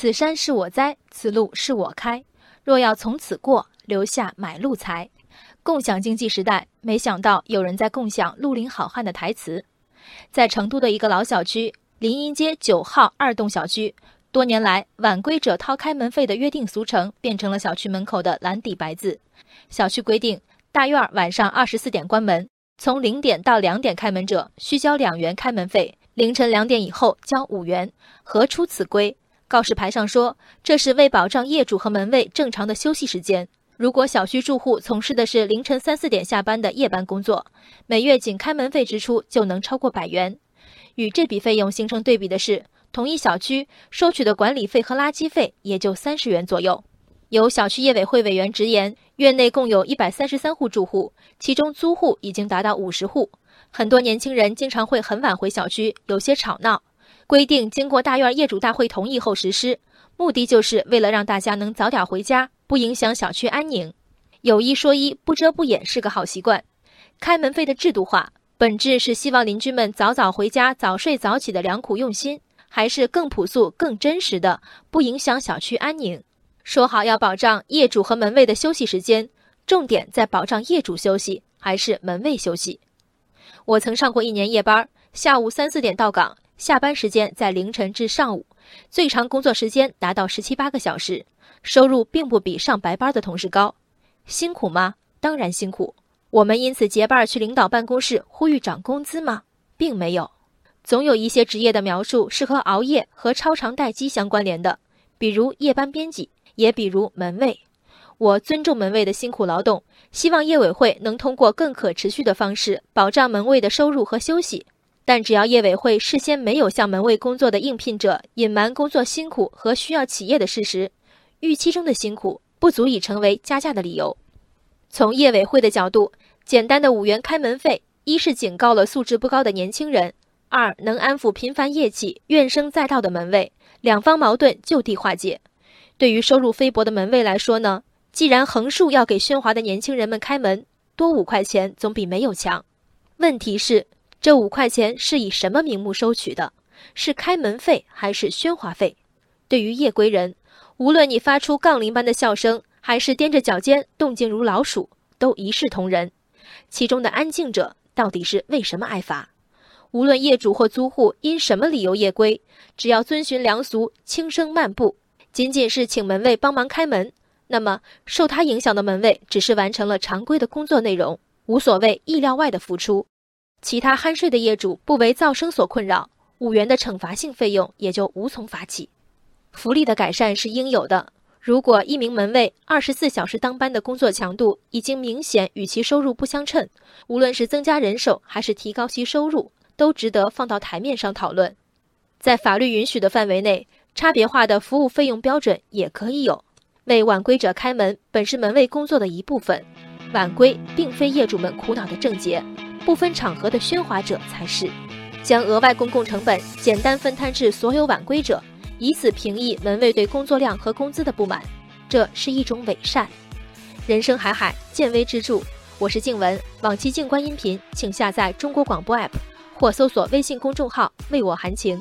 此山是我栽，此路是我开。若要从此过，留下买路财。共享经济时代，没想到有人在共享绿林好汉的台词。在成都的一个老小区林荫街九号二栋小区，多年来晚归者掏开门费的约定俗成，变成了小区门口的蓝底白字。小区规定，大院晚上二十四点关门，从零点到两点开门者需交两元开门费，凌晨两点以后交五元。何出此规？告示牌上说，这是为保障业主和门卫正常的休息时间。如果小区住户从事的是凌晨三四点下班的夜班工作，每月仅开门费支出就能超过百元。与这笔费用形成对比的是，同一小区收取的管理费和垃圾费也就三十元左右。有小区业委会委员直言，院内共有一百三十三户住户，其中租户已经达到五十户。很多年轻人经常会很晚回小区，有些吵闹。规定经过大院业主大会同意后实施，目的就是为了让大家能早点回家，不影响小区安宁。有一说一，不遮不掩是个好习惯。开门费的制度化，本质是希望邻居们早早回家、早睡早起的良苦用心，还是更朴素、更真实的不影响小区安宁？说好要保障业主和门卫的休息时间，重点在保障业主休息还是门卫休息？我曾上过一年夜班，下午三四点到岗。下班时间在凌晨至上午，最长工作时间达到十七八个小时，收入并不比上白班的同事高。辛苦吗？当然辛苦。我们因此结伴去领导办公室呼吁涨工资吗？并没有。总有一些职业的描述是和熬夜和超长待机相关联的，比如夜班编辑，也比如门卫。我尊重门卫的辛苦劳动，希望业委会能通过更可持续的方式保障门卫的收入和休息。但只要业委会事先没有向门卫工作的应聘者隐瞒工作辛苦和需要企业的事实，预期中的辛苦不足以成为加价的理由。从业委会的角度，简单的五元开门费，一是警告了素质不高的年轻人，二能安抚频繁夜起、怨声载道的门卫，两方矛盾就地化解。对于收入菲薄的门卫来说呢，既然横竖要给喧哗的年轻人们开门，多五块钱总比没有强。问题是。这五块钱是以什么名目收取的？是开门费还是喧哗费？对于夜归人，无论你发出杠铃般的笑声，还是踮着脚尖动静如老鼠，都一视同仁。其中的安静者到底是为什么挨罚？无论业主或租户因什么理由夜归，只要遵循良俗，轻声漫步，仅仅是请门卫帮忙开门，那么受他影响的门卫只是完成了常规的工作内容，无所谓意料外的付出。其他酣睡的业主不为噪声所困扰，五元的惩罚性费用也就无从发起。福利的改善是应有的。如果一名门卫二十四小时当班的工作强度已经明显与其收入不相称，无论是增加人手还是提高其收入，都值得放到台面上讨论。在法律允许的范围内，差别化的服务费用标准也可以有。为晚归者开门本是门卫工作的一部分，晚归并非业主们苦恼的症结。不分场合的喧哗者才是，将额外公共成本简单分摊至所有晚归者，以此平抑门卫对工作量和工资的不满，这是一种伪善。人生海海，见微知著。我是静文，往期静观音频，请下载中国广播 app 或搜索微信公众号为我含情。